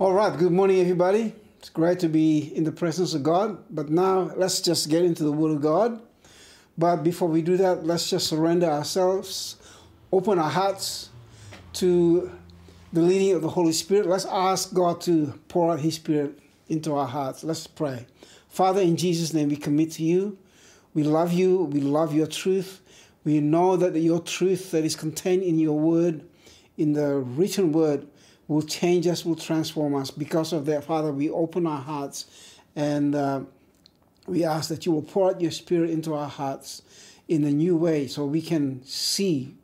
All right, good morning, everybody. It's great to be in the presence of God. But now let's just get into the Word of God. But before we do that, let's just surrender ourselves, open our hearts to the leading of the Holy Spirit. Let's ask God to pour out His Spirit into our hearts. Let's pray. Father, in Jesus' name, we commit to you. We love you. We love your truth. We know that your truth that is contained in your word, in the written word, will change us, will transform us. Because of that, Father, we open our hearts and uh, we ask that you will pour out your spirit into our hearts in a new way so we can see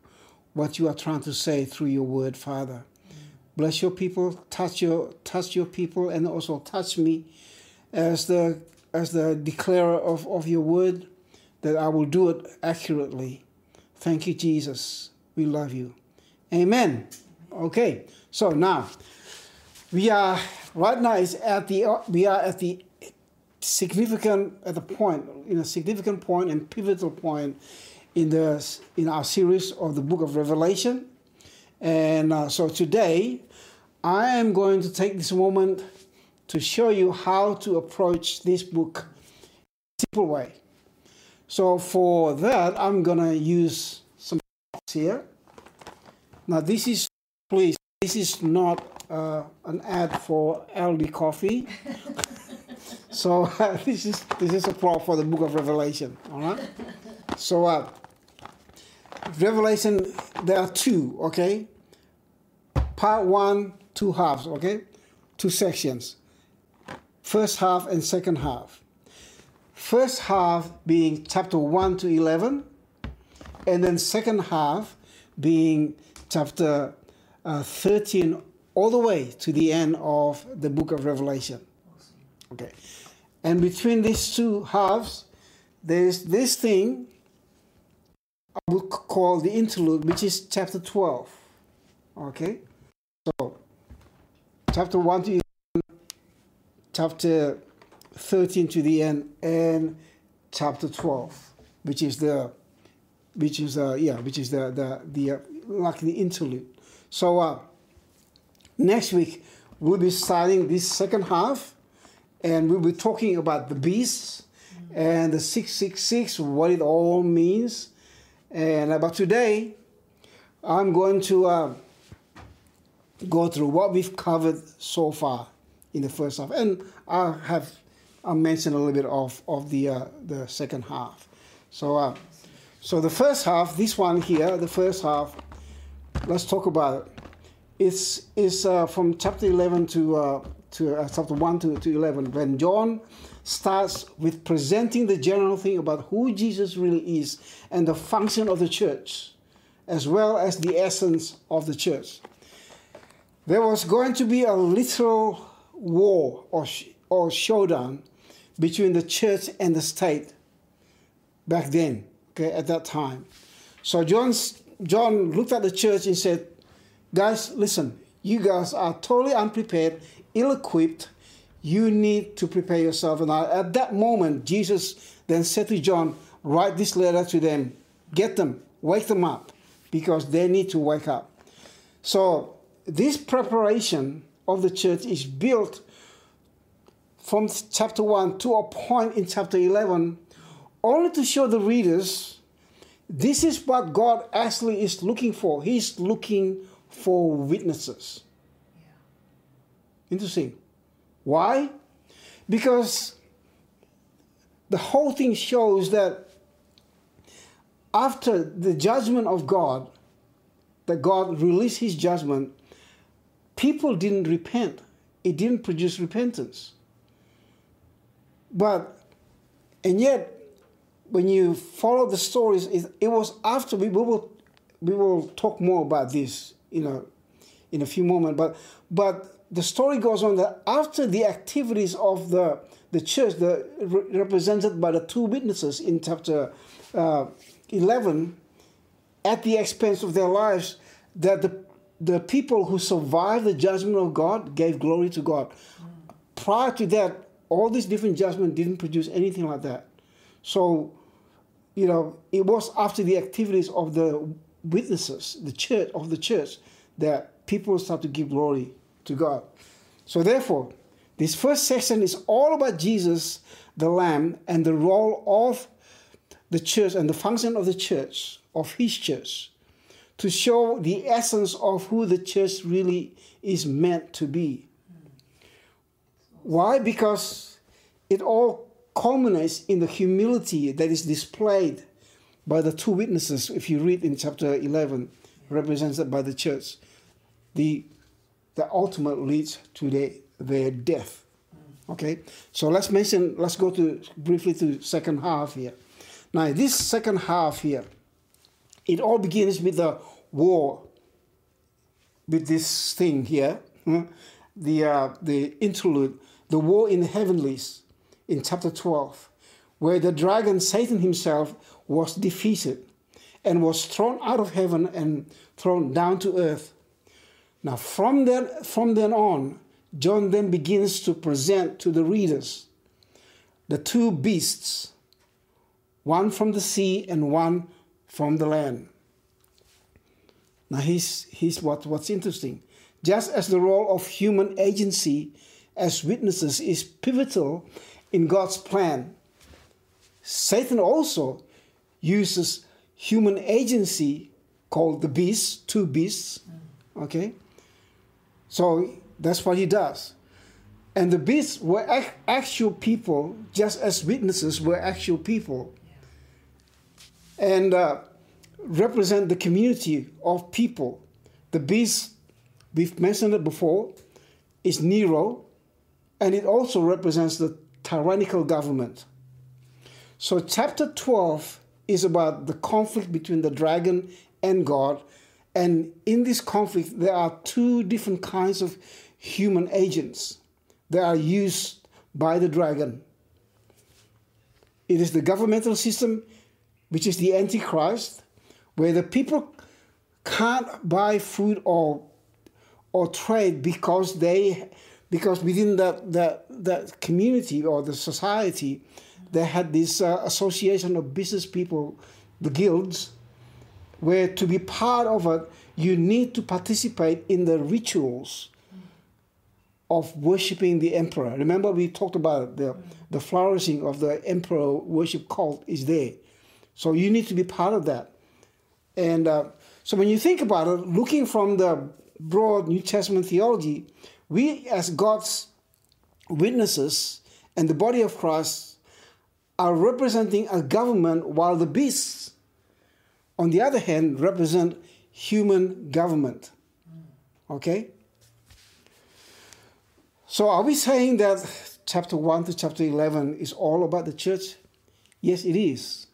what you are trying to say through your word, Father. Bless your people, touch your touch your people, and also touch me as the as the declarer of, of your word, that I will do it accurately. Thank you, Jesus. We love you. Amen. Okay. So now we are right now is at the we are at the significant at the point in a significant point and pivotal point in the in our series of the book of Revelation. And uh, so today I am going to take this moment to show you how to approach this book simple way. So for that I'm going to use some here. Now this is please this is not uh, an ad for Aldi coffee. so uh, this is this is a prop for the book of Revelation. All right. So uh, Revelation, there are two. Okay. Part one, two halves. Okay, two sections. First half and second half. First half being chapter one to eleven, and then second half being chapter uh, 13 all the way to the end of the book of Revelation. Okay. And between these two halves, there's this thing I would call the interlude, which is chapter 12. Okay. So, chapter 1 to 11, chapter 13 to the end, and chapter 12, which is the, which is, uh, yeah, which is the, the, the, uh, like the interlude. So uh, next week we'll be starting this second half, and we'll be talking about the beasts and the six six six, what it all means. And about today, I'm going to uh, go through what we've covered so far in the first half, and I have I mentioned a little bit of of the uh, the second half. So. Uh, so the first half, this one here, the first half, let's talk about it. It's, it's uh, from chapter 11 to, uh, to uh, chapter 1 to, to 11 when John starts with presenting the general thing about who Jesus really is and the function of the church, as well as the essence of the church. There was going to be a literal war or, sh- or showdown between the church and the state back then, okay, at that time. So John's John looked at the church and said, Guys, listen, you guys are totally unprepared, ill equipped. You need to prepare yourself. And at that moment, Jesus then said to John, Write this letter to them, get them, wake them up, because they need to wake up. So, this preparation of the church is built from chapter 1 to a point in chapter 11, only to show the readers this is what God actually is looking for. He's looking for witnesses. Yeah. Interesting. Why? Because the whole thing shows that after the judgment of God, that God released his judgment, people didn't repent. It didn't produce repentance. But, and yet, when you follow the stories, it, it was after we, we will we will talk more about this, you know, in a few moments. But but the story goes on that after the activities of the the church, the represented by the two witnesses in chapter uh, eleven, at the expense of their lives, that the the people who survived the judgment of God gave glory to God. Mm. Prior to that, all these different judgments didn't produce anything like that. So you know, it was after the activities of the witnesses, the church of the church, that people start to give glory to God. So, therefore, this first section is all about Jesus, the Lamb, and the role of the church and the function of the church, of his church, to show the essence of who the church really is meant to be. Why? Because it all culminates in the humility that is displayed by the two witnesses, if you read in chapter 11, represented by the church. The, the ultimate leads to their, their death. Okay, so let's mention, let's go to briefly to second half here. Now, this second half here, it all begins with the war, with this thing here, the, uh, the interlude, the war in the heavenlies in chapter 12, where the dragon, Satan himself, was defeated and was thrown out of heaven and thrown down to earth. Now, from then, from then on, John then begins to present to the readers the two beasts, one from the sea and one from the land. Now, here's, here's what, what's interesting. Just as the role of human agency as witnesses is pivotal in God's plan, Satan also uses human agency called the beasts, two beasts. Okay? So that's what he does. And the beasts were actual people, just as witnesses were actual people. And uh, represent the community of people. The beast, we've mentioned it before, is Nero, and it also represents the tyrannical government. So, chapter 12 is about the conflict between the dragon and God. And in this conflict, there are two different kinds of human agents that are used by the dragon. It is the governmental system, which is the Antichrist, where the people can't buy food or or trade because they because within that that that community or the society they had this uh, association of business people the guilds where to be part of it you need to participate in the rituals of worshiping the emperor. Remember, we talked about the, the flourishing of the emperor worship cult is there. So you need to be part of that. And uh, so when you think about it, looking from the broad New Testament theology, we as God's witnesses and the body of Christ are representing a government while the beasts, on the other hand, represent human government. Okay? So are we saying that chapter 1 to chapter 11 is all about the church? Yes, it is.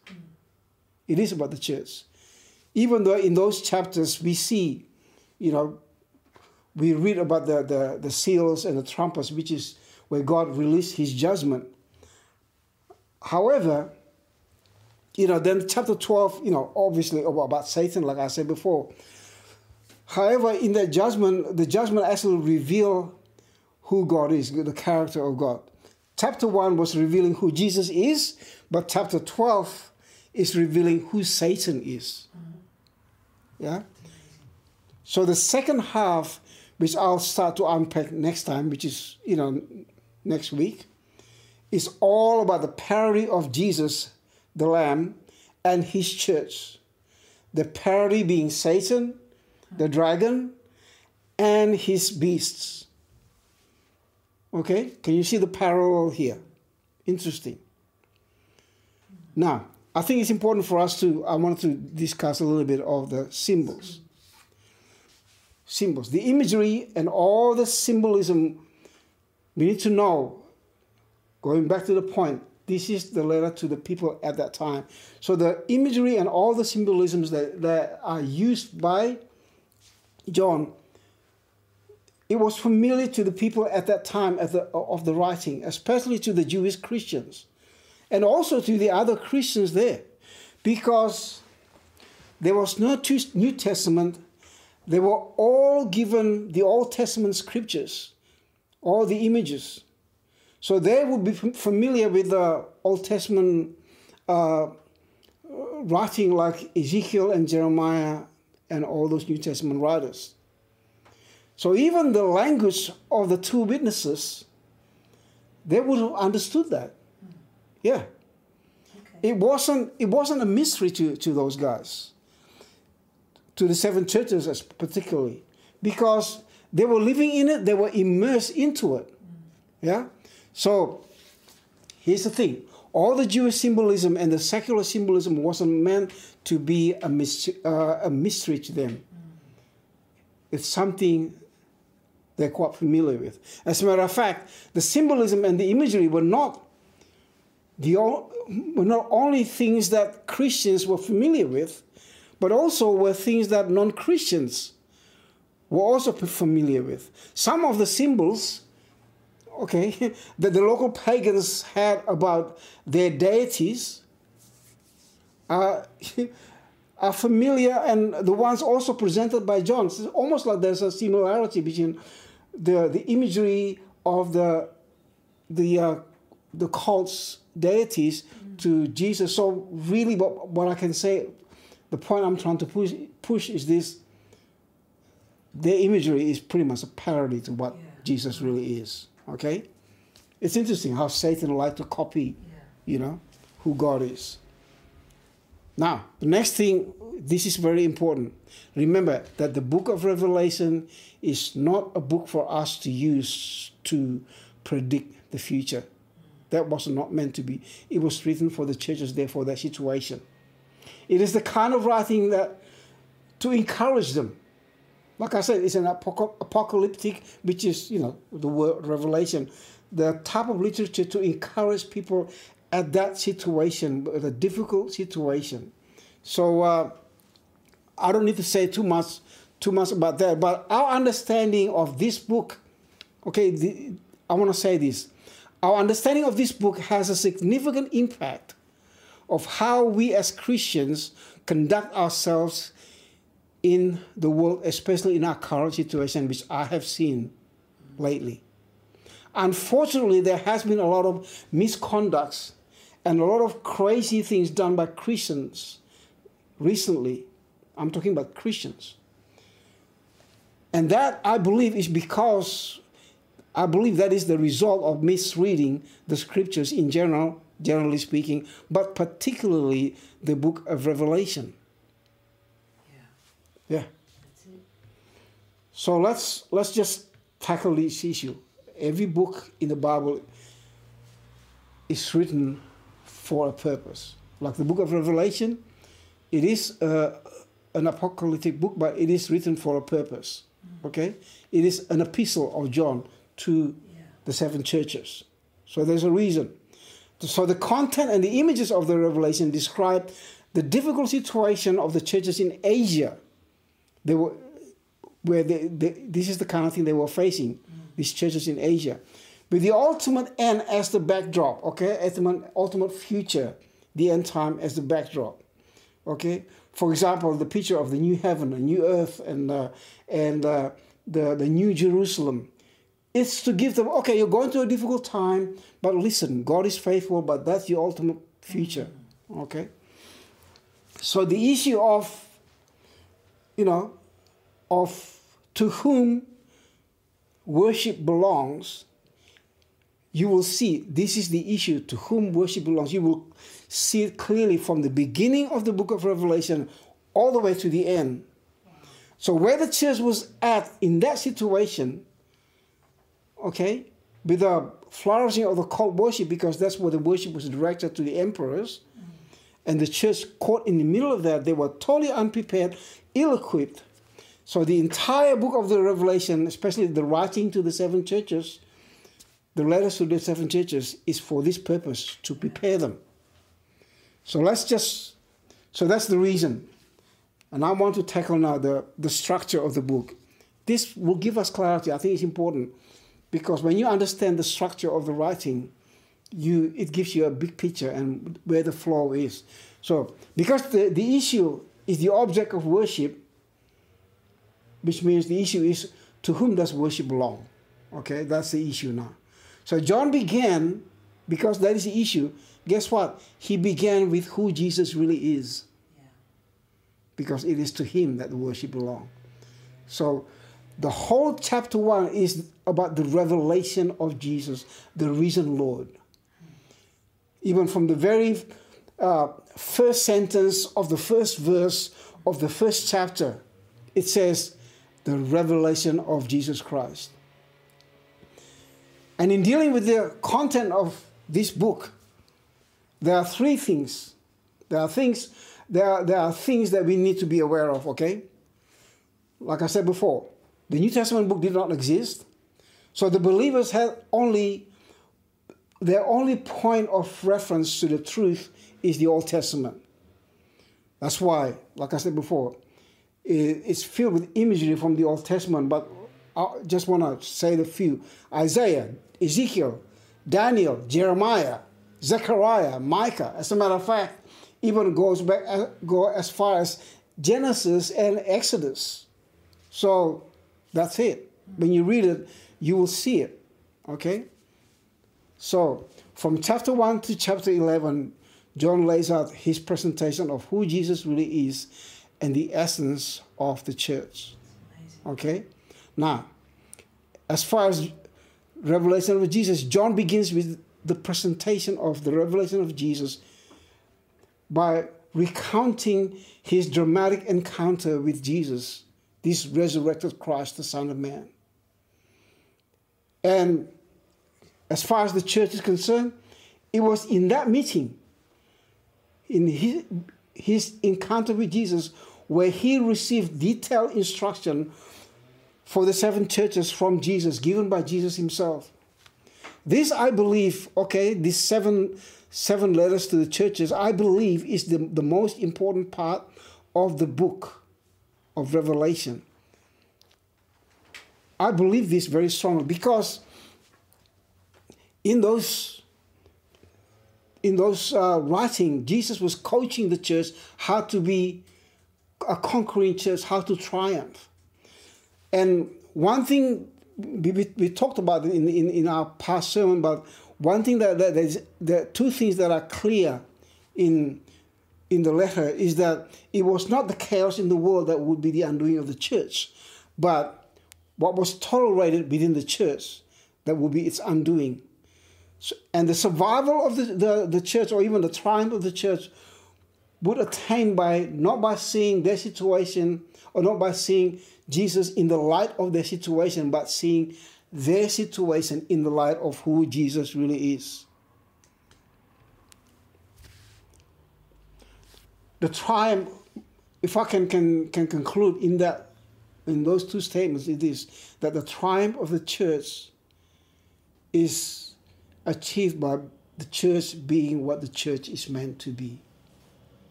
It is about the church. Even though in those chapters we see, you know, we read about the, the, the seals and the trumpets, which is where God released his judgment. However, you know, then chapter 12, you know, obviously about Satan, like I said before. However, in that judgment, the judgment actually reveal who God is, the character of God. Chapter 1 was revealing who Jesus is, but chapter 12 is revealing who Satan is. Yeah? So the second half, which I'll start to unpack next time, which is, you know, next week, is all about the parody of Jesus, the Lamb, and his church. The parody being Satan, the dragon, and his beasts. Okay, can you see the parallel here? Interesting. Now, I think it's important for us to, I wanted to discuss a little bit of the symbols. Symbols. The imagery and all the symbolism, we need to know, going back to the point, this is the letter to the people at that time. So the imagery and all the symbolisms that, that are used by John it was familiar to the people at that time of the, of the writing, especially to the Jewish Christians, and also to the other Christians there, because there was no New Testament. They were all given the Old Testament scriptures, all the images. So they would be familiar with the Old Testament uh, writing like Ezekiel and Jeremiah and all those New Testament writers. So even the language of the two witnesses, they would have understood that. Yeah. Okay. It wasn't it wasn't a mystery to, to those guys. To the seven churches as particularly. Because they were living in it, they were immersed into it. Yeah? So here's the thing. All the Jewish symbolism and the secular symbolism wasn't meant to be a, mystery, uh, a mystery to them. It's something they're quite familiar with. As a matter of fact, the symbolism and the imagery were not the were not only things that Christians were familiar with, but also were things that non-Christians were also familiar with. Some of the symbols, okay, that the local pagans had about their deities are, are familiar and the ones also presented by John. It's almost like there's a similarity between the, the imagery of the, the, uh, the cult's deities to Jesus. So, really, what, what I can say, the point I'm trying to push, push is this their imagery is pretty much a parody to what Yeah. Jesus really is. Okay? It's interesting how Satan liked to copy, Yeah. you know, who God is. Now, the next thing, this is very important. Remember that the book of Revelation is not a book for us to use to predict the future. That was not meant to be. It was written for the churches there for that situation. It is the kind of writing that to encourage them. Like I said, it's an apoca- apocalyptic, which is, you know, the word revelation, the type of literature to encourage people at that situation, the difficult situation. So uh, I don't need to say too much, too much about that. But our understanding of this book, okay, the, I want to say this: our understanding of this book has a significant impact of how we as Christians conduct ourselves in the world, especially in our current situation, which I have seen lately. Unfortunately, there has been a lot of misconducts and a lot of crazy things done by Christians recently. I'm talking about Christians. And that, I believe, is because I believe that is the result of misreading the scriptures in general, generally speaking, but particularly the book of Revelation. Yeah. Yeah. That's it. So let's let's just tackle this issue. Every book in the Bible is written for a purpose. Like the book of Revelation, it is uh, an apocalyptic book, but it is written for a purpose. Okay, it is an epistle of John to Yeah. the seven churches. So there's a reason. So the content and the images of the Revelation describe the difficult situation of the churches in Asia. They were where they, they, this is the kind of thing they were facing, these churches in Asia, with the ultimate end as the backdrop. Okay, ultimate ultimate future, the end time as the backdrop. Okay, for example, the picture of the new heaven, a new earth, and uh, and uh, the the new Jerusalem. It's to give them okay. You're going through a difficult time, but listen, God is faithful. But that's your ultimate future. Okay. So the issue of, you know, of to whom worship belongs, you will see this is the issue to whom worship belongs. You will see it clearly from the beginning of the book of Revelation all the way to the end. So, where the church was at in that situation, okay, with the flourishing of the cult worship, because that's where the worship was directed to the emperors, mm-hmm. and the church caught in the middle of that, they were totally unprepared, ill equipped. So, the entire book of the Revelation, especially the writing to the seven churches, the letters to the seven churches, is for this purpose to prepare them. So, let's just, so that's the reason. And I want to tackle now the, the structure of the book. This will give us clarity. I think it's important because when you understand the structure of the writing, you it gives you a big picture and where the flow is. So because the, the issue is the object of worship, which means the issue is to whom does worship belong? Okay, that's the issue now. So John began, because that is the issue, guess what? He began with who Jesus really is Yeah. because it is to him that the worship belongs. So the whole chapter one is about the revelation of Jesus, the risen Lord. Even from the very uh, first sentence of the first verse of the first chapter, it says, the revelation of Jesus Christ. And in dealing with the content of this book, there are three things. There are things, there are, there are things that we need to be aware of, okay? Like I said before, the New Testament book did not exist. So the believers had only their only point of reference to the truth is the Old Testament. That's why, like I said before, it's filled with imagery from the Old Testament, but I just want to say the few Isaiah, Ezekiel, Daniel, Jeremiah, Zechariah, Micah. As a matter of fact, even goes back uh, go as far as Genesis and Exodus. So that's it. When you read it, you will see it. Okay? So, from chapter 1 to chapter 11, John lays out his presentation of who Jesus really is and the essence of the church. Okay? Now, as far as revelation of Jesus, John begins with the presentation of the revelation of Jesus by recounting his dramatic encounter with Jesus, this resurrected Christ, the Son of Man. And as far as the church is concerned, it was in that meeting, in his, his encounter with Jesus, where he received detailed instruction for the seven churches from Jesus, given by Jesus himself. This, I believe, okay, these seven, seven letters to the churches, I believe is the, the most important part of the book of Revelation. I believe this very strongly because in those in those uh, writing, Jesus was coaching the church how to be a conquering church, how to triumph. And one thing we, we, we talked about in, in, in our past sermon, but one thing that, that there's there are two things that are clear in in the letter is that it was not the chaos in the world that would be the undoing of the church, but what was tolerated within the church that would be its undoing. So, and the survival of the, the, the church or even the triumph of the church would attain by not by seeing their situation or not by seeing Jesus in the light of their situation, but seeing their situation in the light of who Jesus really is. The triumph, if I can, can, can conclude in that in those two statements, it is that the triumph of the church is achieved by the church being what the church is meant to be.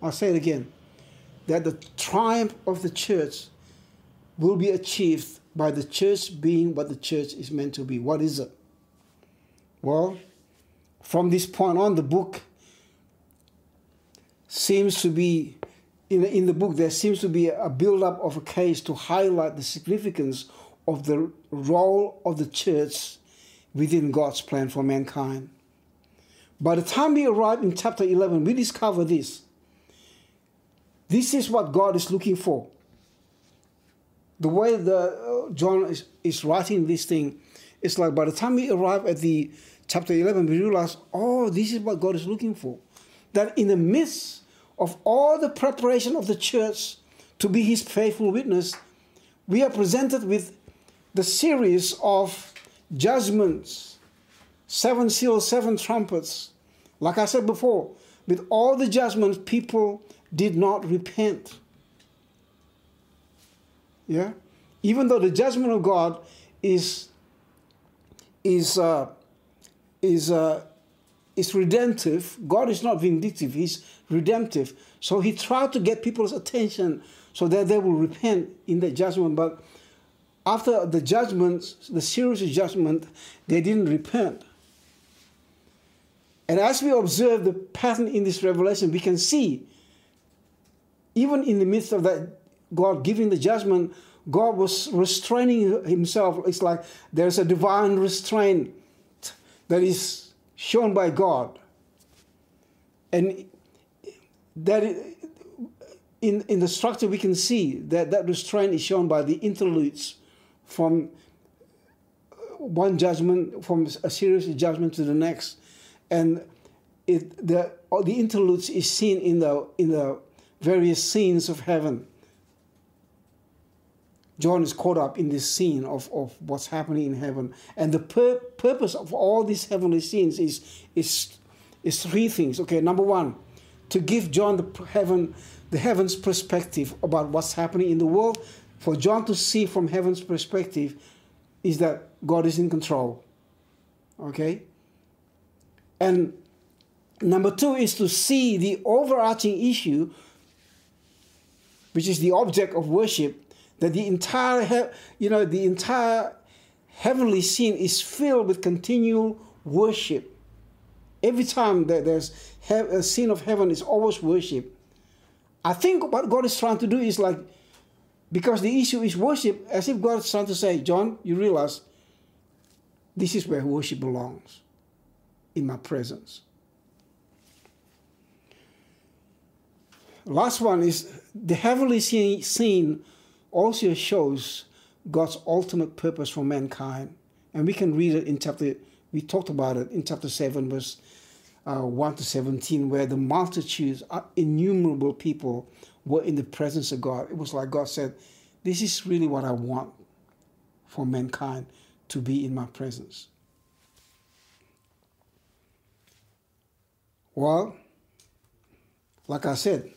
I'll say it again that the triumph of the church will be achieved by the church being what the church is meant to be. What is it? Well, from this point on, the book seems to be, in, in the book, there seems to be a build up of a case to highlight the significance of the role of the church within God's plan for mankind. By the time we arrive in chapter 11, we discover this. This is what God is looking for. The way the uh, John is, is writing this thing, it's like by the time we arrive at the chapter 11, we realize, oh, this is what God is looking for. That in the midst of all the preparation of the church to be his faithful witness, we are presented with the series of judgments, seven seals, seven trumpets. Like I said before, with all the judgments, people did not repent. Yeah? Even though the judgment of God is is uh, is uh, is redemptive, God is not vindictive, He's redemptive. So He tried to get people's attention so that they will repent in the judgment. But after the judgment, the serious judgment, they didn't repent. And as we observe the pattern in this revelation, we can see, even in the midst of that God giving the judgment, God was restraining himself. It's like there's a divine restraint that is shown by God. And that in, in the structure, we can see that that restraint is shown by the interludes from uh, one judgment, from a serious judgment to the next. And it, the, the interludes is seen in the, in the various scenes of heaven. John is caught up in this scene of, of what's happening in heaven. And the pur- purpose of all these heavenly scenes is, is, is three things. Okay, number one, to give John the heaven the heaven's perspective about what's happening in the world. For John to see from heaven's perspective is that God is in control. Okay? And number two is to see the overarching issue, which is the object of worship, that the entire, you know, the entire heavenly scene is filled with continual worship. Every time that there's a scene of heaven is always worship. I think what God is trying to do is like, because the issue is worship, as if God is trying to say, John, you realize this is where worship belongs in my presence. Last one is the heavenly scene also shows God's ultimate purpose for mankind. And we can read it in chapter, we talked about it in chapter 7, verse uh, 1 to 17, where the multitudes, uh, innumerable people, were in the presence of God. It was like God said, This is really what I want for mankind to be in my presence. Well, like I said,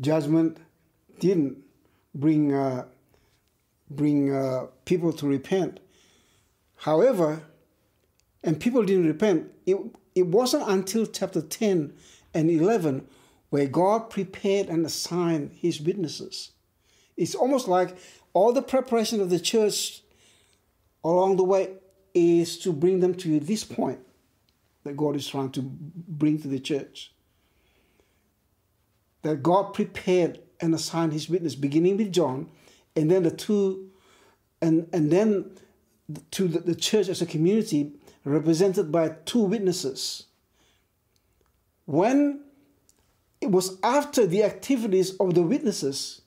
judgment didn't bring uh, bring uh, people to repent. However, and people didn't repent. It it wasn't until chapter 10 and 11 where God prepared and assigned his witnesses. It's almost like all the preparation of the church along the way is to bring them to this point that God is trying to bring to the church. That God prepared and assigned his witness, beginning with John, and then the two, and, and then to the, the church as a community represented by two witnesses. When it was after the activities of the witnesses,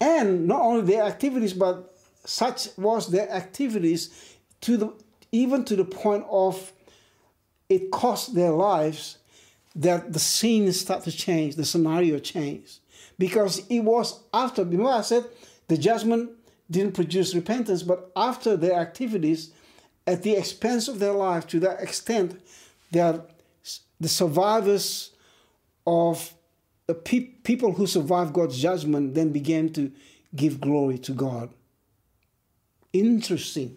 and not only their activities, but such was their activities to the even to the point of it cost their lives that the scene started to change, the scenario changed. Because it was after, remember I said the judgment didn't produce repentance, but after their activities, at the expense of their life to that extent that the survivors of the pe- people who survived God's judgment then began to give glory to God. Interesting.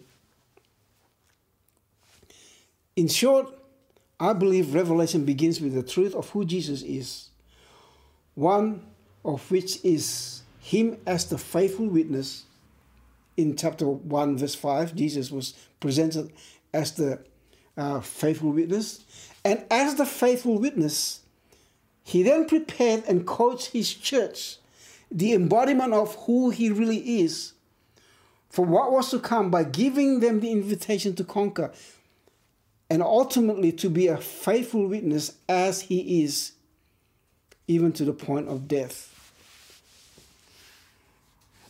In short, I believe Revelation begins with the truth of who Jesus is, one of which is Him as the faithful witness in chapter 1, verse 5, Jesus was presented as the uh, faithful witness. And as the faithful witness, he then prepared and coached his church, the embodiment of who he really is, for what was to come by giving them the invitation to conquer and ultimately to be a faithful witness as he is, even to the point of death.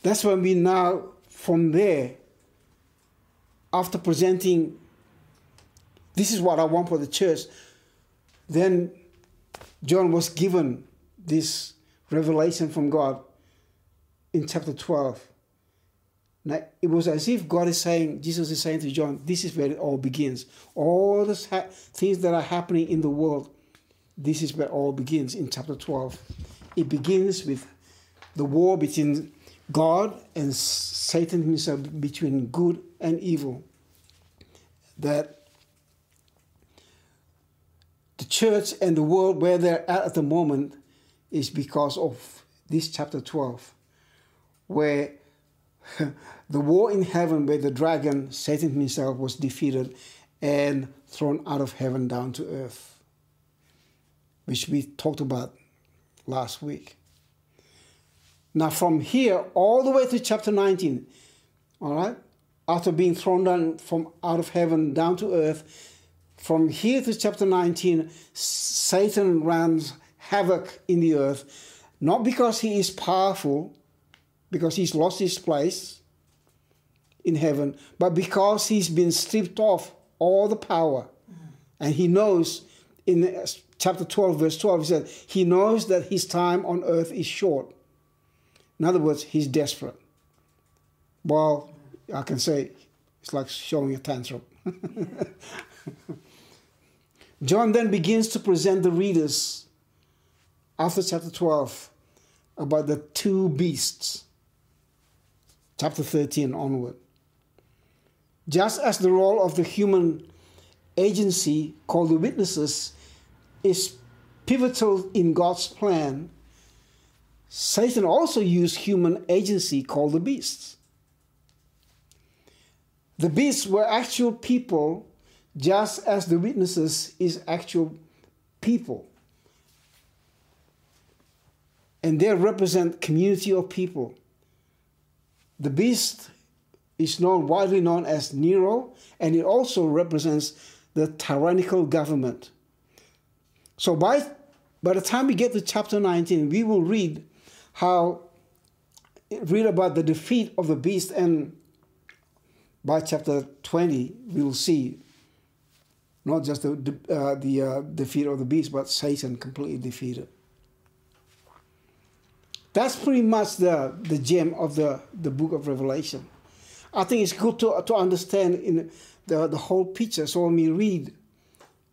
That's when we now from there, after presenting, this is what I want for the church, then John was given this revelation from God in chapter 12. Now, it was as if God is saying, Jesus is saying to John, this is where it all begins. All the ha- things that are happening in the world, this is where all begins in chapter 12. It begins with the war between God and Satan himself uh, between good and evil. That the church and the world where they're at at the moment is because of this chapter 12, where the war in heaven, where the dragon, Satan himself, was defeated and thrown out of heaven down to earth, which we talked about last week. Now, from here all the way to chapter 19, all right, after being thrown down from out of heaven down to earth, from here to chapter 19, Satan runs havoc in the earth. Not because he is powerful, because he's lost his place in heaven, but because he's been stripped off all the power. And he knows in chapter 12, verse 12, he said, he knows that his time on earth is short. In other words, he's desperate. Well, I can say it's like showing a tantrum. John then begins to present the readers after chapter 12 about the two beasts, chapter 13 onward. Just as the role of the human agency called the witnesses is pivotal in God's plan, Satan also used human agency called the beasts. The beasts were actual people, just as the witnesses is actual people. And they represent community of people. The beast is known widely known as Nero, and it also represents the tyrannical government. So by by the time we get to chapter 19, we will read how read about the defeat of the beast and by chapter 20 we will see not just the uh, the uh, defeat of the beast but Satan completely defeated. That's pretty much the the gem of the the book of Revelation. I think it's good to to understand in the the whole picture. So when we read,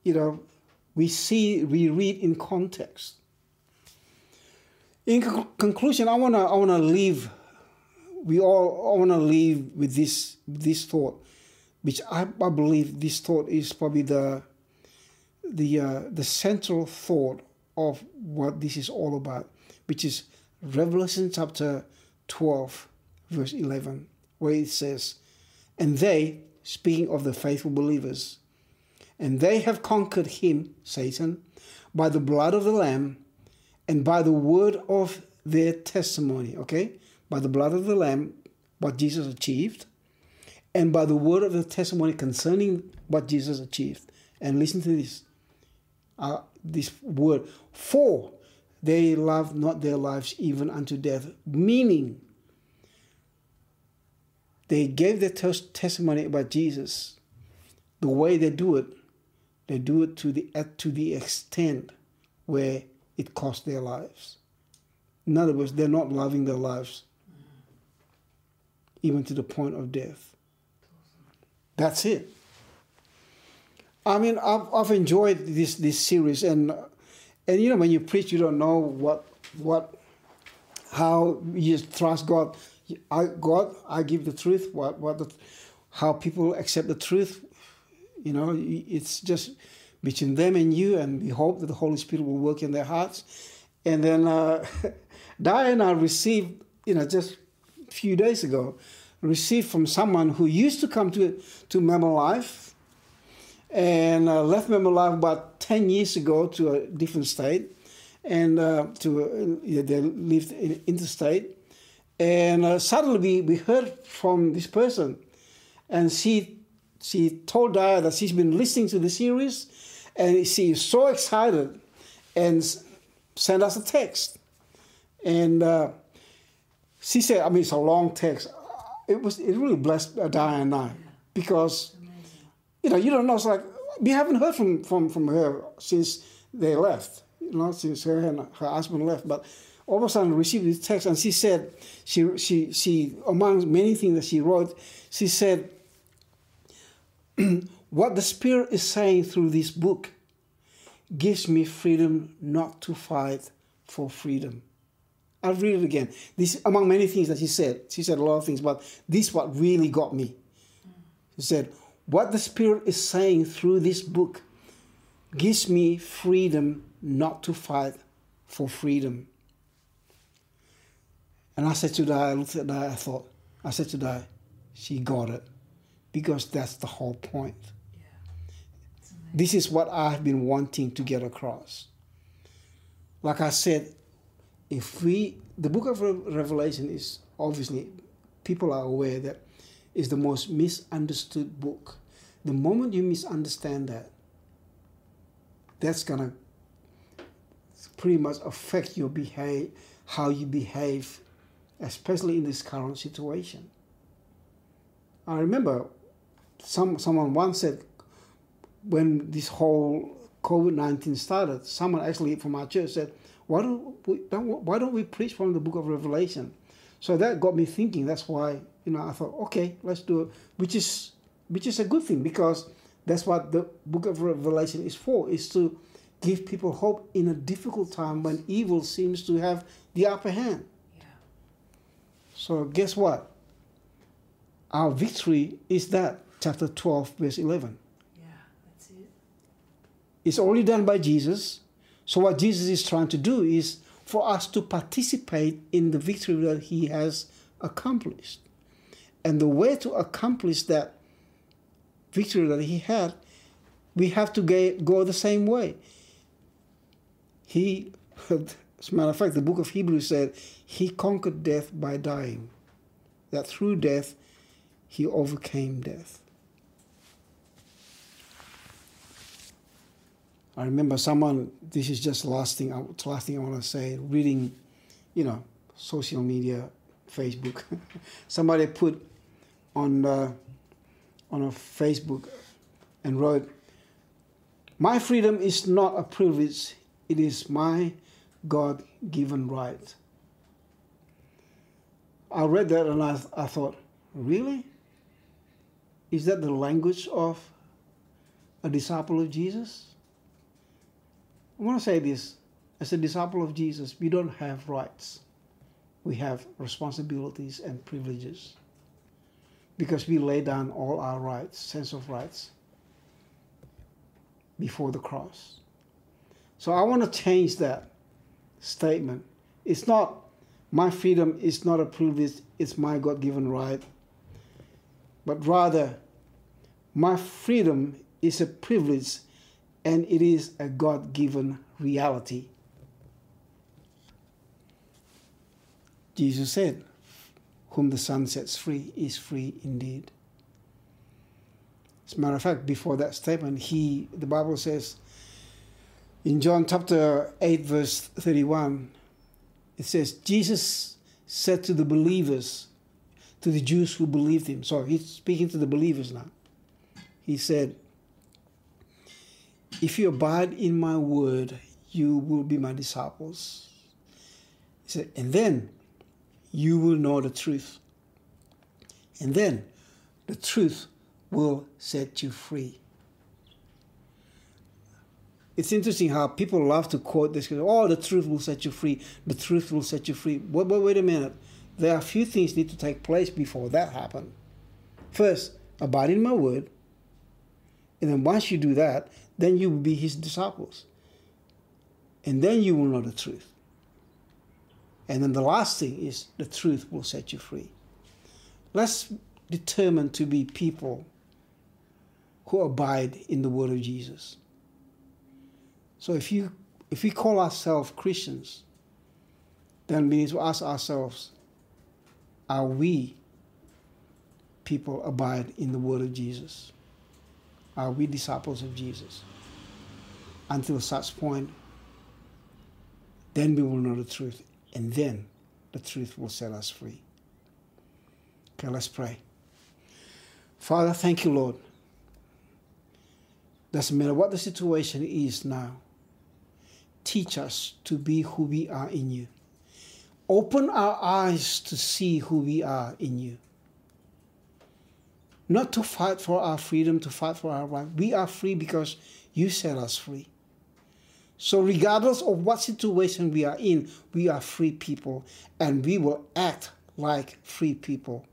you know, we see we read in context. In conclusion, I wanna I wanna leave. We all I wanna leave with this this thought, which I, I believe this thought is probably the the uh, the central thought of what this is all about, which is Revelation chapter twelve, verse eleven, where it says, "And they, speaking of the faithful believers." And they have conquered him, Satan, by the blood of the Lamb and by the word of their testimony. Okay? By the blood of the Lamb, what Jesus achieved, and by the word of the testimony concerning what Jesus achieved. And listen to this uh, this word for they love not their lives even unto death, meaning they gave their testimony about Jesus. The way they do it they do it to the to the extent where it costs their lives. In other words, they're not loving their lives, even to the point of death. That's it. I mean, I've, I've enjoyed this this series, and and you know when you preach, you don't know what what how you trust God. I God, I give the truth. What what the, how people accept the truth you know, it's just between them and you, and we hope that the Holy Spirit will work in their hearts. And then uh, Diana received, you know, just a few days ago, received from someone who used to come to to Memo Life and uh, left Memo Life about 10 years ago to a different state and uh, to uh, they lived in interstate and uh, suddenly we, we heard from this person and she she told Daya that she's been listening to the series and she is so excited and sent us a text. And uh, she said, I mean, it's a long text. It was it really blessed Daya and I because, you know, you don't know. It's like we haven't heard from, from, from her since they left, you know, since her and her husband left. But all of a sudden, received this text, and she said, she, she, she, among many things that she wrote, she said, what the Spirit is saying through this book gives me freedom not to fight for freedom. I'll read it again. This, among many things that she said, she said a lot of things, but this what really got me. She said, What the Spirit is saying through this book gives me freedom not to fight for freedom. And I said to Di, I looked at Di, I thought, I said to Di, she got it because that's the whole point. This is what I've been wanting to get across. Like I said, if we, the book of Revelation is obviously, people are aware that is the most misunderstood book. The moment you misunderstand that, that's gonna pretty much affect your behavior, how you behave, especially in this current situation. I remember some someone once said when this whole COVID 19 started, someone actually from our church said, why don't, we, don't, why don't we preach from the book of Revelation? So that got me thinking. That's why you know I thought, okay, let's do it, which is which is a good thing because that's what the book of Revelation is for, is to give people hope in a difficult time when evil seems to have the upper hand. Yeah. So guess what? Our victory is that chapter 12 verse 11. It's already done by Jesus. So what Jesus is trying to do is for us to participate in the victory that he has accomplished. And the way to accomplish that victory that he had, we have to go the same way. He, as a matter of fact, the book of Hebrews said he conquered death by dying. That through death, he overcame death. I remember someone. This is just last thing. Last thing I want to say. Reading, you know, social media, Facebook. Somebody put on uh, on a Facebook and wrote, "My freedom is not a privilege. It is my God-given right." I read that and I, I thought, really? Is that the language of a disciple of Jesus? I want to say this as a disciple of Jesus, we don't have rights, we have responsibilities and privileges because we lay down all our rights, sense of rights, before the cross. So I want to change that statement. It's not my freedom is not a privilege, it's my God given right, but rather my freedom is a privilege and it is a God given reality. Jesus said, Whom the Son sets free is free indeed. As a matter of fact, before that statement, he the Bible says in John chapter 8, verse 31, it says, Jesus said to the believers, to the Jews who believed him, so he's speaking to the believers now. He said, if you abide in my word, you will be my disciples. He said, and then you will know the truth. And then the truth will set you free. It's interesting how people love to quote this. Oh, the truth will set you free. The truth will set you free. Wait, wait, wait a minute. There are a few things need to take place before that happen. First, abide in my word. And then once you do that, then you will be his disciples. And then you will know the truth. And then the last thing is the truth will set you free. Let's determine to be people who abide in the word of Jesus. So if you if we call ourselves Christians, then we need to ask ourselves, are we people abide in the word of Jesus? Are we disciples of Jesus? Until such point, then we will know the truth, and then the truth will set us free. Okay, let's pray. Father, thank you, Lord. Doesn't matter what the situation is now. Teach us to be who we are in you. Open our eyes to see who we are in you. Not to fight for our freedom, to fight for our right. We are free because you set us free. So, regardless of what situation we are in, we are free people and we will act like free people.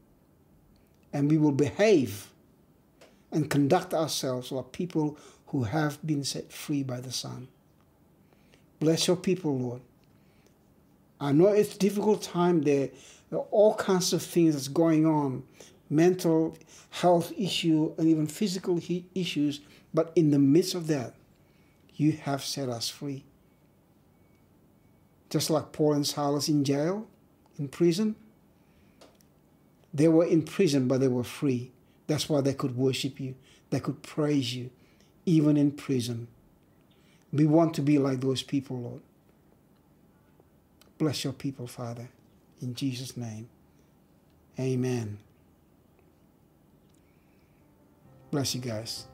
And we will behave and conduct ourselves like people who have been set free by the Son. Bless your people, Lord. I know it's difficult time there. There are all kinds of things that's going on, mental health issue and even physical issues. But in the midst of that, you have set us free. Just like Paul and Silas in jail, in prison. They were in prison, but they were free. That's why they could worship you. They could praise you, even in prison. We want to be like those people, Lord. Bless your people, Father. In Jesus' name. Amen. Bless you guys.